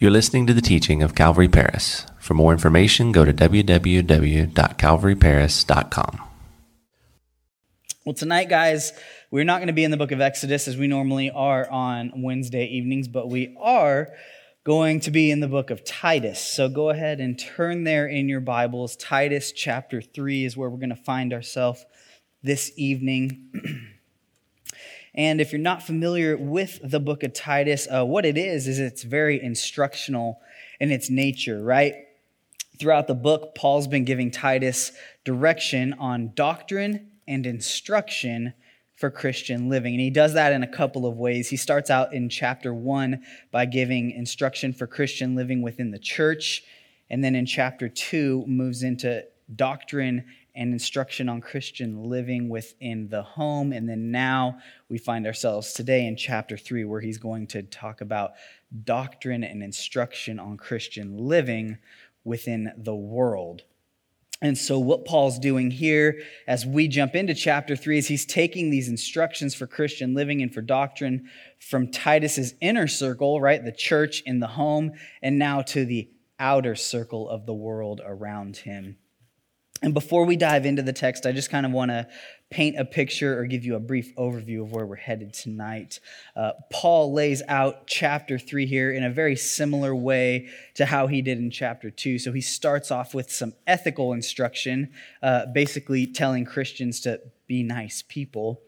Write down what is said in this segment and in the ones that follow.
You're listening to the teaching of Calvary Paris. For more information, go to www.calvaryparis.com. Well, tonight, guys, we're not going to be in the book of Exodus as we normally are on Wednesday evenings, but we are going to be in the book of Titus. So go ahead and turn there in your Bibles. Titus chapter 3 is where we're going to find ourselves this evening. And if you're not familiar with the book of Titus, uh, what it is, is it's very instructional in its nature, right? Throughout the book, Paul's been giving Titus direction on doctrine and instruction for Christian living. And he does that in a couple of ways. He starts out in chapter one by giving instruction for Christian living within the church. And then in chapter two, moves into doctrine and instruction on Christian living within the home. And then now we find ourselves today in chapter three, where he's going to talk about doctrine and instruction on Christian living within the world. And so, what Paul's doing here as we jump into chapter three is he's taking these instructions for Christian living and for doctrine from Titus's inner circle, right, the church in the home, and now to the outer circle of the world around him. And before we dive into the text, I just kind of want to paint a picture or give you a brief overview of where we're headed tonight. Uh, Paul lays out chapter three here in a very similar way to how he did in chapter two. So he starts off with some ethical instruction, uh, basically telling Christians to be nice people.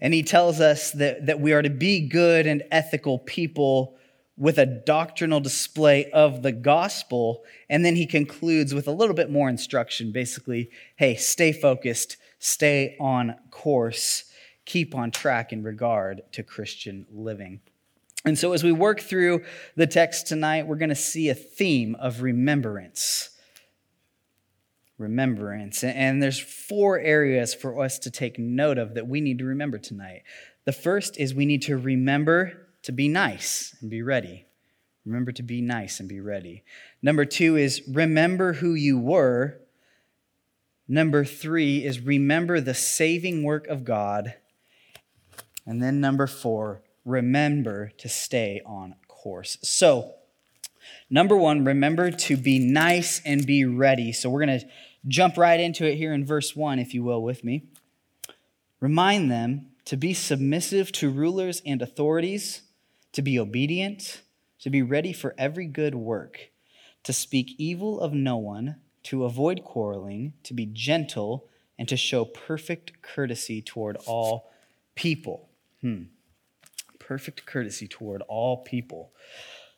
And he tells us that, that we are to be good and ethical people with a doctrinal display of the gospel. And then he concludes with a little bit more instruction basically, hey, stay focused, stay on course, keep on track in regard to Christian living. And so, as we work through the text tonight, we're going to see a theme of remembrance. Remembrance. And there's four areas for us to take note of that we need to remember tonight. The first is we need to remember to be nice and be ready. Remember to be nice and be ready. Number two is remember who you were. Number three is remember the saving work of God. And then number four, remember to stay on course. So, number one, remember to be nice and be ready. So, we're going to jump right into it here in verse one, if you will, with me. Remind them to be submissive to rulers and authorities to be obedient, to be ready for every good work, to speak evil of no one, to avoid quarreling, to be gentle, and to show perfect courtesy toward all people. Hmm. Perfect courtesy toward all people.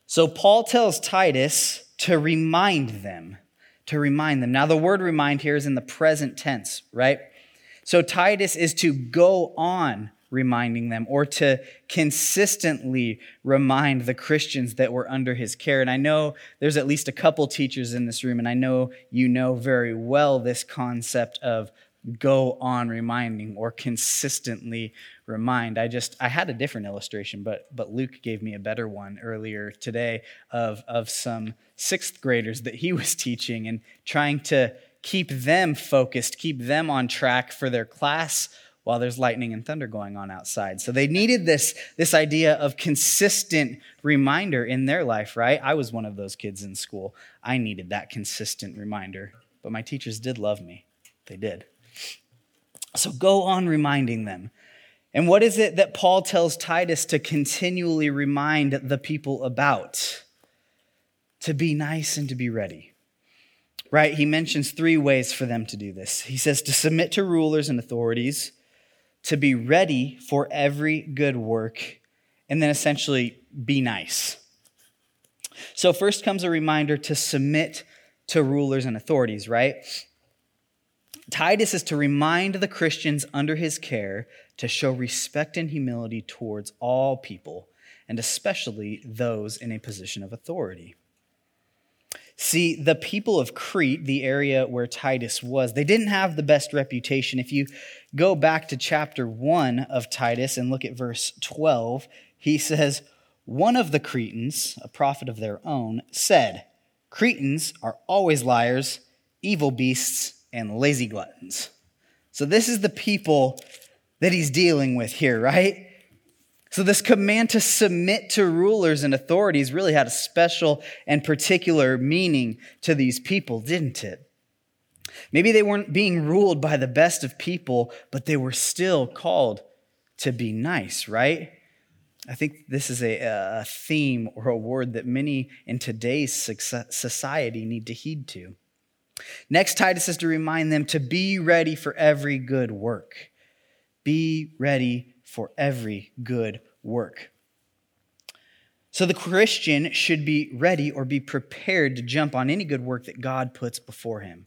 So Paul tells Titus to remind them, to remind them. Now, the word remind here is in the present tense, right? So Titus is to go on reminding them or to consistently remind the Christians that were under his care. And I know there's at least a couple teachers in this room, and I know you know very well this concept of go on reminding or consistently remind i just i had a different illustration but but luke gave me a better one earlier today of of some sixth graders that he was teaching and trying to keep them focused keep them on track for their class while there's lightning and thunder going on outside. So they needed this, this idea of consistent reminder in their life, right? I was one of those kids in school. I needed that consistent reminder, but my teachers did love me. They did. So go on reminding them. And what is it that Paul tells Titus to continually remind the people about? To be nice and to be ready. Right? He mentions three ways for them to do this. He says to submit to rulers and authorities, to be ready for every good work, and then essentially be nice. So, first comes a reminder to submit to rulers and authorities, right? Titus is to remind the Christians under his care to show respect and humility towards all people, and especially those in a position of authority. See, the people of Crete, the area where Titus was, they didn't have the best reputation. If you go back to chapter 1 of Titus and look at verse 12, he says, One of the Cretans, a prophet of their own, said, Cretans are always liars, evil beasts, and lazy gluttons. So this is the people that he's dealing with here, right? So, this command to submit to rulers and authorities really had a special and particular meaning to these people, didn't it? Maybe they weren't being ruled by the best of people, but they were still called to be nice, right? I think this is a, a theme or a word that many in today's society need to heed to. Next, Titus is to remind them to be ready for every good work. Be ready for every good work. So the Christian should be ready or be prepared to jump on any good work that God puts before him.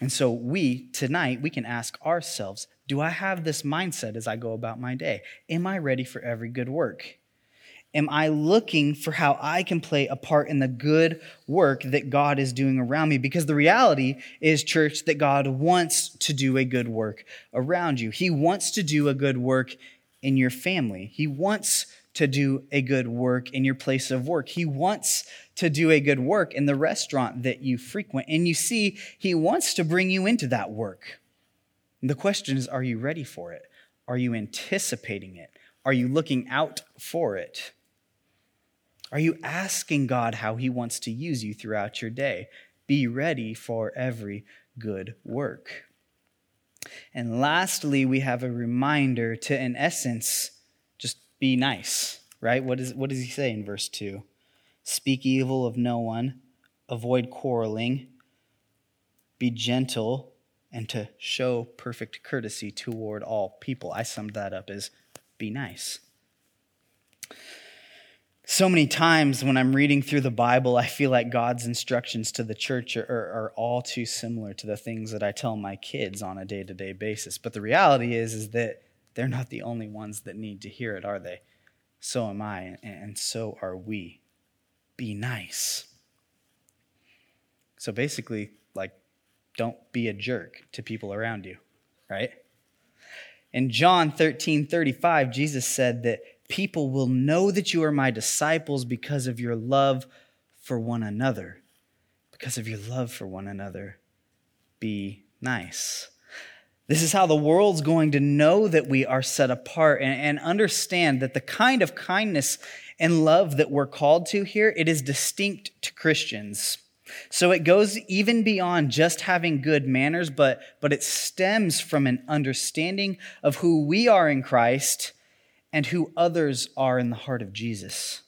And so we, tonight, we can ask ourselves do I have this mindset as I go about my day? Am I ready for every good work? Am I looking for how I can play a part in the good work that God is doing around me? Because the reality is, church, that God wants to do a good work around you. He wants to do a good work in your family. He wants to do a good work in your place of work. He wants to do a good work in the restaurant that you frequent. And you see, He wants to bring you into that work. And the question is are you ready for it? Are you anticipating it? Are you looking out for it? Are you asking God how He wants to use you throughout your day? Be ready for every good work. And lastly, we have a reminder to, in essence, just be nice, right? What, is, what does he say in verse 2? Speak evil of no one, avoid quarreling, be gentle, and to show perfect courtesy toward all people. I summed that up as be nice. So many times when I'm reading through the Bible, I feel like God's instructions to the church are, are, are all too similar to the things that I tell my kids on a day to day basis. But the reality is, is that they're not the only ones that need to hear it, are they? So am I, and so are we. Be nice. So basically, like, don't be a jerk to people around you, right? In John 13 35, Jesus said that people will know that you are my disciples because of your love for one another. Because of your love for one another. Be nice. This is how the world's going to know that we are set apart and, and, understand that the kind of kindness and love that we're called to here, it is distinct to Christians. So it goes even beyond just having good manners, but, but it stems from an understanding of who we are in Christ and who others are in the heart of Jesus,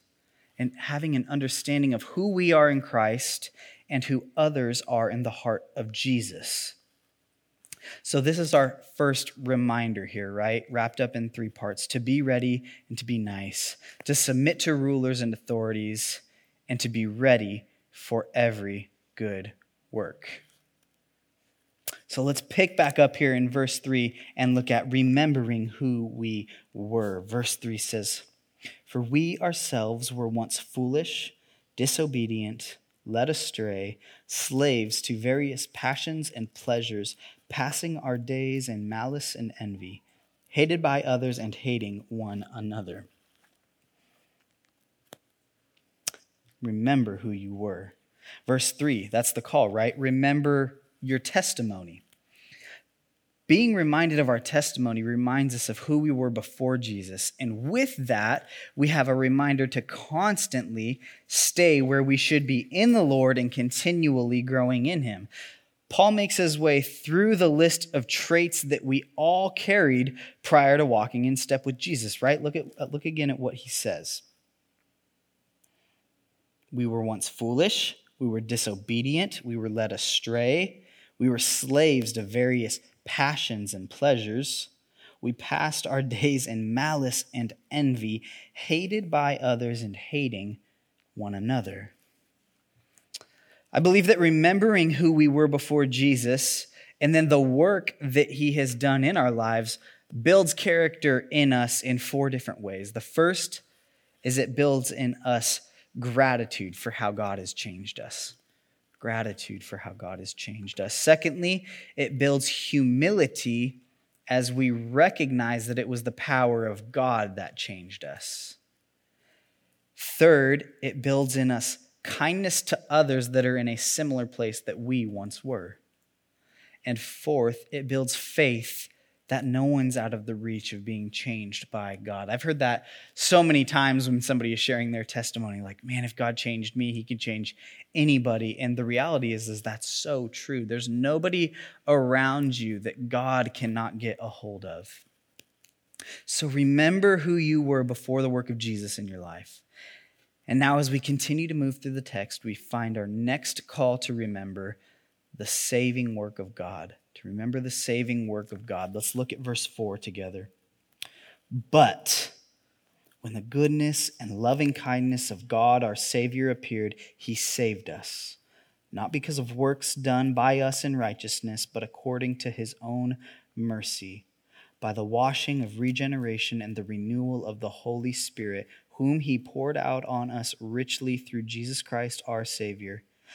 and having an understanding of who we are in Christ and who others are in the heart of Jesus. So, this is our first reminder here, right? Wrapped up in three parts to be ready and to be nice, to submit to rulers and authorities, and to be ready for every good work. So let's pick back up here in verse 3 and look at remembering who we were. Verse 3 says, For we ourselves were once foolish, disobedient, led astray, slaves to various passions and pleasures, passing our days in malice and envy, hated by others and hating one another. Remember who you were. Verse 3, that's the call, right? Remember your testimony. Being reminded of our testimony reminds us of who we were before Jesus. And with that, we have a reminder to constantly stay where we should be in the Lord and continually growing in Him. Paul makes his way through the list of traits that we all carried prior to walking in step with Jesus, right? Look, at, look again at what he says. We were once foolish, we were disobedient, we were led astray. We were slaves to various passions and pleasures. We passed our days in malice and envy, hated by others and hating one another. I believe that remembering who we were before Jesus and then the work that he has done in our lives builds character in us in four different ways. The first is it builds in us gratitude for how God has changed us gratitude for how God has changed us. Secondly, it builds humility as we recognize that it was the power of God that changed us. Third, it builds in us kindness to others that are in a similar place that we once were. And fourth, it builds faith that no one's out of the reach of being changed by God. I've heard that so many times when somebody is sharing their testimony like, "Man, if God changed me, he could change anybody." And the reality is is that's so true. There's nobody around you that God cannot get a hold of. So remember who you were before the work of Jesus in your life. And now, as we continue to move through the text, we find our next call to remember the saving work of God remember the saving work of God. Let's look at verse 4 together. But when the goodness and loving kindness of God our Savior appeared, he saved us, not because of works done by us in righteousness, but according to his own mercy, by the washing of regeneration and the renewal of the Holy Spirit, whom he poured out on us richly through Jesus Christ our Savior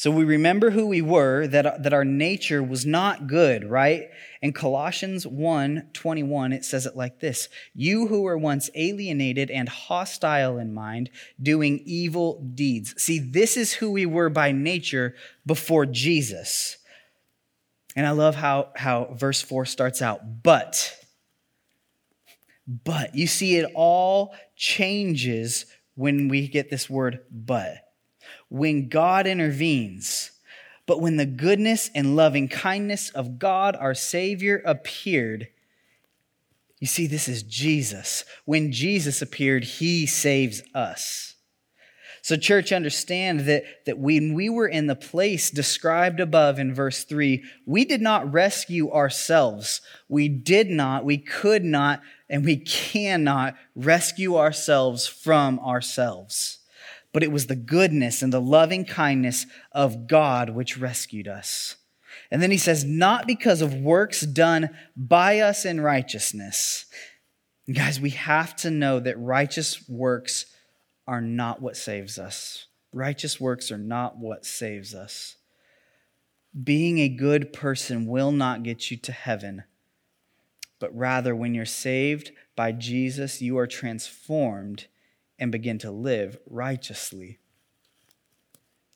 So we remember who we were, that, that our nature was not good, right? In Colossians 1 21, it says it like this You who were once alienated and hostile in mind, doing evil deeds. See, this is who we were by nature before Jesus. And I love how, how verse 4 starts out, but. But. You see, it all changes when we get this word but when God intervenes. But when the goodness and loving kindness of God, our Savior, appeared, you see, this is Jesus. When Jesus appeared, he saves us. So, church, understand that, that when we were in the place described above in verse 3, we did not rescue ourselves. We did not, we could not, and we cannot rescue ourselves from ourselves but it was the goodness and the loving kindness of God which rescued us. And then he says, not because of works done by us in righteousness. And guys, we have to know that righteous works are not what saves us. Righteous works are not what saves us. Being a good person will not get you to heaven, but rather, when you're saved by Jesus, you are transformed and begin to live righteously.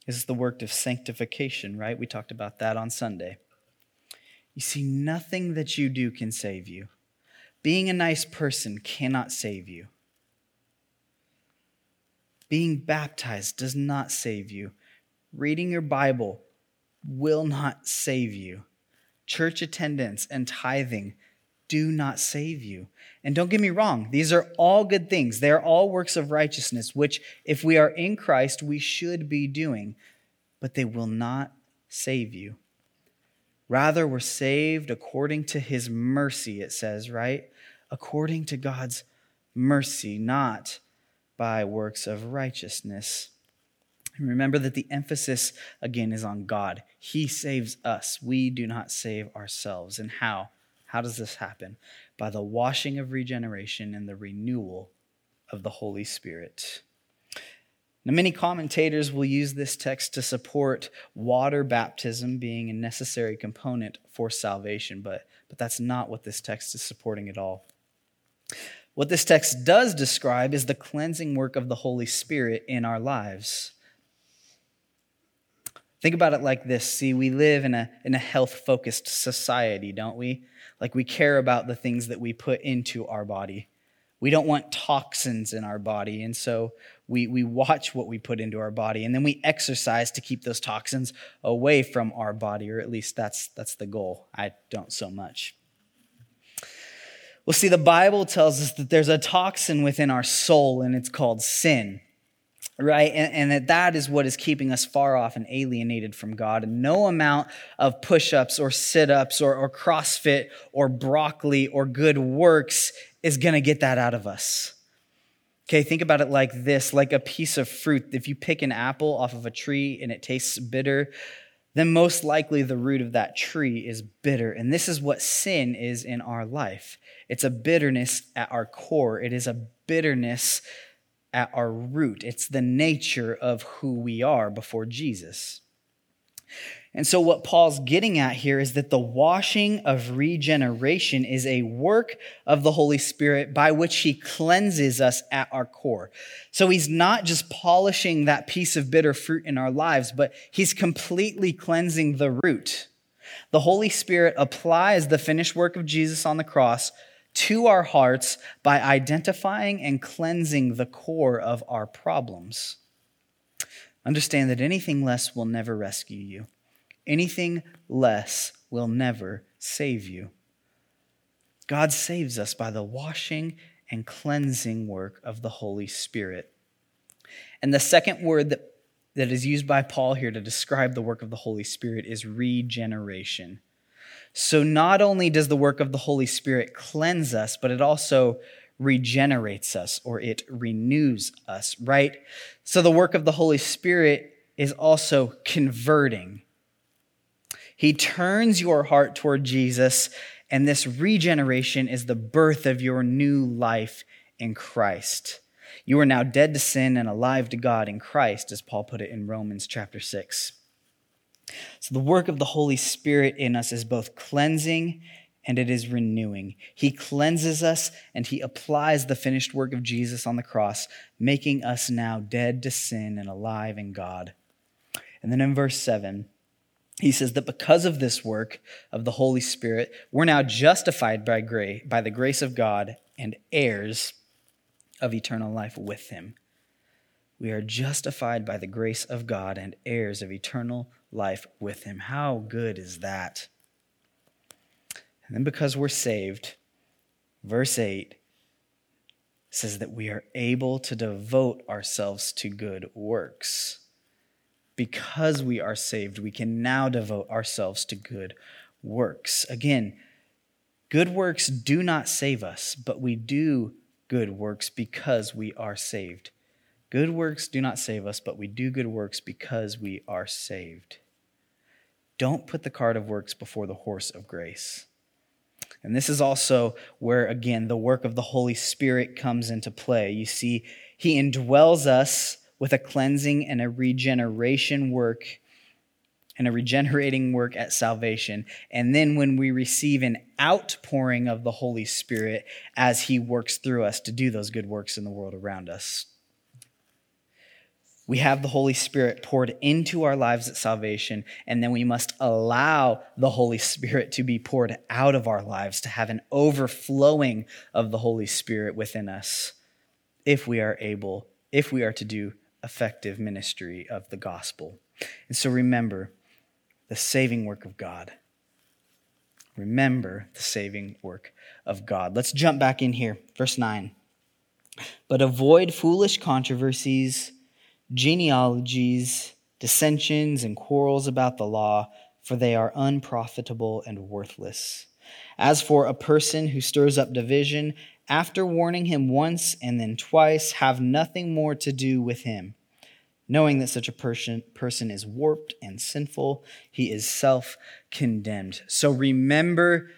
This is the work of sanctification, right? We talked about that on Sunday. You see, nothing that you do can save you. Being a nice person cannot save you. Being baptized does not save you. Reading your Bible will not save you. Church attendance and tithing do not save you. And don't get me wrong, these are all good things. They are all works of righteousness, which, if we are in Christ, we should be doing, but they will not save you. Rather, we're saved according to his mercy, it says, right? According to God's mercy, not by works of righteousness. And remember that the emphasis, again, is on God. He saves us. We do not save ourselves. And how? How does this happen? By the washing of regeneration and the renewal of the Holy Spirit. Now, many commentators will use this text to support water baptism being a necessary component for salvation, but, but that's not what this text is supporting at all. What this text does describe is the cleansing work of the Holy Spirit in our lives. Think about it like this. See, we live in a, in a health focused society, don't we? Like we care about the things that we put into our body. We don't want toxins in our body. And so we, we watch what we put into our body. And then we exercise to keep those toxins away from our body, or at least that's, that's the goal. I don't so much. Well, see, the Bible tells us that there's a toxin within our soul, and it's called sin right? And, and, that that is what is keeping us far off and alienated from God. And no amount of push ups or sit ups or, or CrossFit or broccoli or good works is going to get that out of us. Okay, think about it like this like a piece of fruit. If you pick an apple off of a tree and it tastes bitter, then most likely the root of that tree is bitter. And this is what sin is in our life it's a bitterness at our core, it is a bitterness at our root. It's the nature of who we are before Jesus. And so, what Paul's getting at here is that the washing of regeneration is a work of the Holy Spirit by which he cleanses us at our core. So, he's not just polishing that piece of bitter fruit in our lives, but he's completely cleansing the root. The Holy Spirit applies the finished work of Jesus on the cross to our hearts by identifying and cleansing the core of our problems. Understand that anything less will never rescue you. Anything less will never save you. God saves us by the washing and cleansing work of the Holy Spirit. And the second word that, that is used by Paul here to describe the work of the Holy Spirit is regeneration. So, not only does the work of the Holy Spirit cleanse us, but it also regenerates us or it renews us, right? So, the work of the Holy Spirit is also converting. He turns your heart toward Jesus, and this regeneration is the birth of your new life in Christ. You are now dead to sin and alive to God in Christ, as Paul put it in Romans chapter 6. So, the work of the Holy Spirit in us is both cleansing and it is renewing. He cleanses us and he applies the finished work of Jesus on the cross, making us now dead to sin and alive in God. And then in verse 7, he says that because of this work of the Holy Spirit, we're now justified by, grace, by the grace of God and heirs of eternal life with him. We are justified by the grace of God and heirs of eternal life with him. How good is that? And then because we're saved, verse 8 says that we are able to devote ourselves to good works because we are saved, we can now devote ourselves to good works. Again, good works do not save us, but we do good works because we are saved. Good works do not save us, but we do good works because we are saved. Don't put the cart of works before the horse of grace. And this is also where, again, the work of the Holy Spirit comes into play. You see, He indwells us with a cleansing and a regeneration work and a regenerating work at salvation. And then when we receive an outpouring of the Holy Spirit as He works through us to do those good works in the world around us. We have the Holy Spirit poured into our lives at salvation, and then we must allow the Holy Spirit to be poured out of our lives, to have an overflowing of the Holy Spirit within us, if we are able, if we are to do effective ministry of the gospel. And so remember the saving work of God. Remember the saving work of God. Let's jump back in here. Verse 9. But avoid foolish controversies, genealogies, dissensions, and quarrels about the law, for they are unprofitable and worthless. As for a person who stirs up division, after warning him once and then twice, have nothing more to do with him. Knowing that such a person, person is warped and sinful, he is self condemned. So remember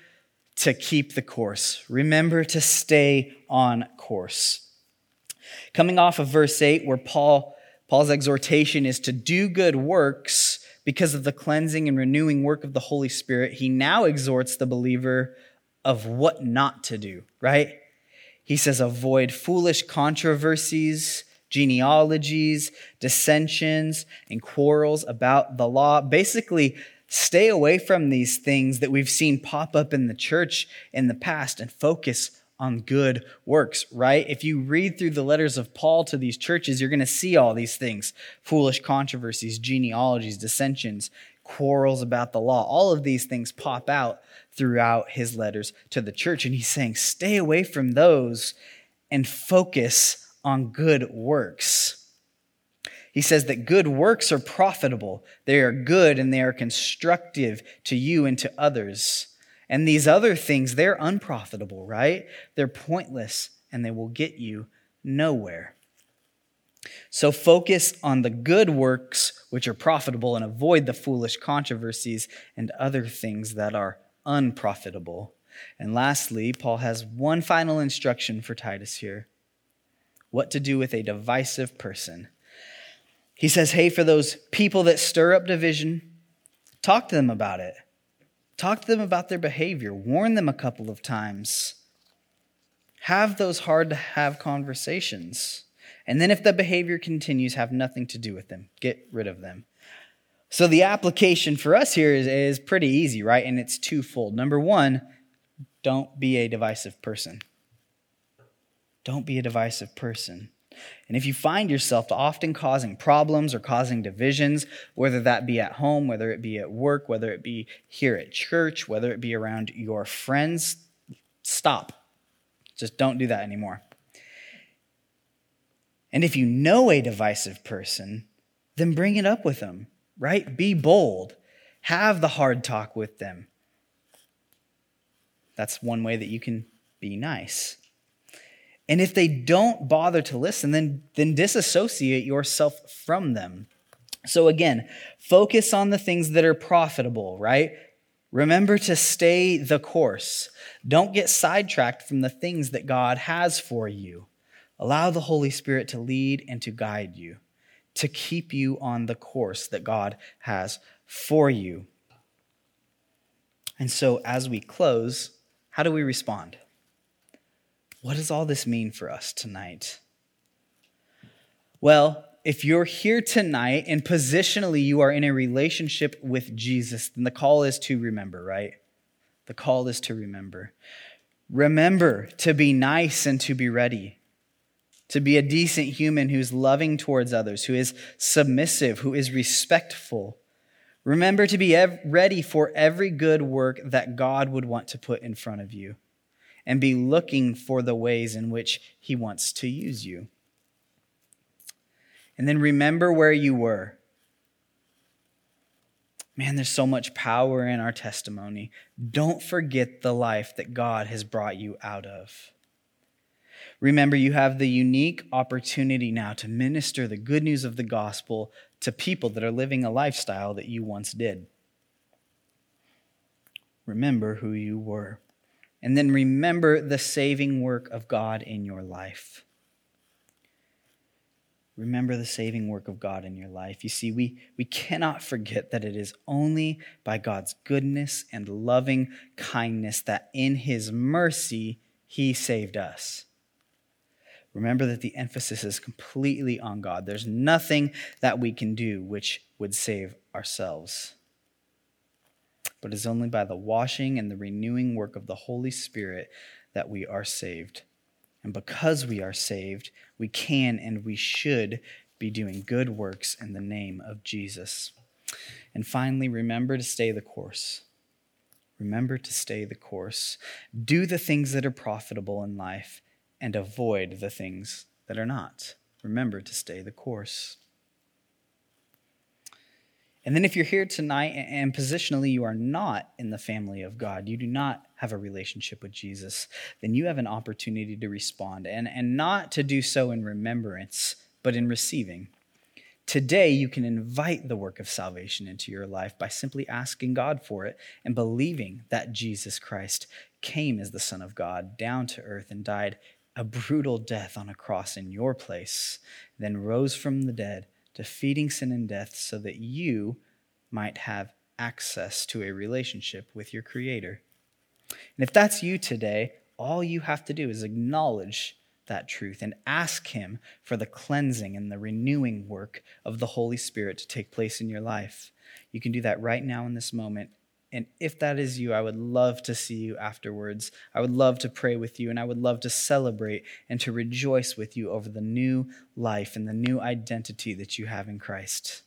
to keep the course. Remember to stay on course. Coming off of verse 8, where Paul, Paul's exhortation is to do good works because of the cleansing and renewing work of the Holy Spirit, he now exhorts the believer of what not to do, right? He says, avoid foolish controversies, genealogies, dissensions, and quarrels about the law. Basically, stay away from these things that we've seen pop up in the church in the past and focus on good works, right? If you read through the letters of Paul to these churches, you're going to see all these things foolish controversies, genealogies, dissensions, quarrels about the law. All of these things pop out throughout his letters to the church. And he's saying, stay away from those and focus on good works. He says that good works are profitable, they are good and they are constructive to you and to others. And these other things, they're unprofitable, right? They're pointless and they will get you nowhere. So focus on the good works which are profitable and avoid the foolish controversies and other things that are unprofitable. And lastly, Paul has one final instruction for Titus here what to do with a divisive person. He says, Hey, for those people that stir up division, talk to them about it. Talk to them about their behavior. Warn them a couple of times. Have those hard to have conversations. And then if the behavior continues, have nothing to do with them. Get rid of them. So the application for us here is, is pretty easy, right? And it's twofold. Number one, don't be a divisive person. Don't be a divisive person. And if you find yourself often causing problems or causing divisions, whether that be at home, whether it be at work, whether it be here at church, whether it be around your friends, stop. Just don't do that anymore. And if you know a divisive person, then bring it up with them, right? Be bold. Have the hard talk with them. That's one way that you can be nice. And if they don't bother to listen, then, then disassociate yourself from them. So again, focus on the things that are profitable, right? Remember to stay the course. Don't get sidetracked from the things that God has for you. Allow the Holy Spirit to lead and to guide you, to keep you on the course that God has for you. And so, as we close, how do we respond? What does all this mean for us tonight? Well, if you're here tonight and positionally you are in a relationship with Jesus, then the call is to remember, right? The call is to remember. Remember to be nice and to be ready, to be a decent human who's loving towards others, who is submissive, who is respectful. Remember to be ready for every good work that God would want to put in front of you and be looking for the ways in which He wants to use you. And then remember where you were. Man, there's so much power in our testimony. Don't forget the life that God has brought you out of. Remember, you have the unique opportunity now to minister the good news of the gospel to people that are living a lifestyle that you once did. Remember who you were. And then remember the saving work of God in your life. Remember the saving work of God in your life. You see, we, we cannot forget that it is only by God's goodness and loving kindness that in His mercy He saved us. Remember that the emphasis is completely on God. There's nothing that we can do which would save ourselves but it is only by the washing and the renewing work of the Holy Spirit that we are saved. And because we are saved, we can and we should be doing good works in the name of Jesus. And finally, remember to stay the course. Remember to stay the course. Do the things that are profitable in life and avoid the things that are not. Remember to stay the course. And then, if you're here tonight and positionally you are not in the family of God, you do not have a relationship with Jesus, then you have an opportunity to respond and, and not to do so in remembrance, but in receiving. Today, you can invite the work of salvation into your life by simply asking God for it and believing that Jesus Christ came as the Son of God down to earth and died a brutal death on a cross in your place, then rose from the dead defeating sin and death so that you might have access to a relationship with your Creator. And if that's you today, all you have to do is acknowledge that truth and ask Him for the cleansing and the renewing work of the Holy Spirit to take place in your life. You can do that right now in this moment and if that is you, I would love to see you afterwards. I would love to pray with you, and I would love to celebrate and to rejoice with you over the new life and the new identity that you have in Christ.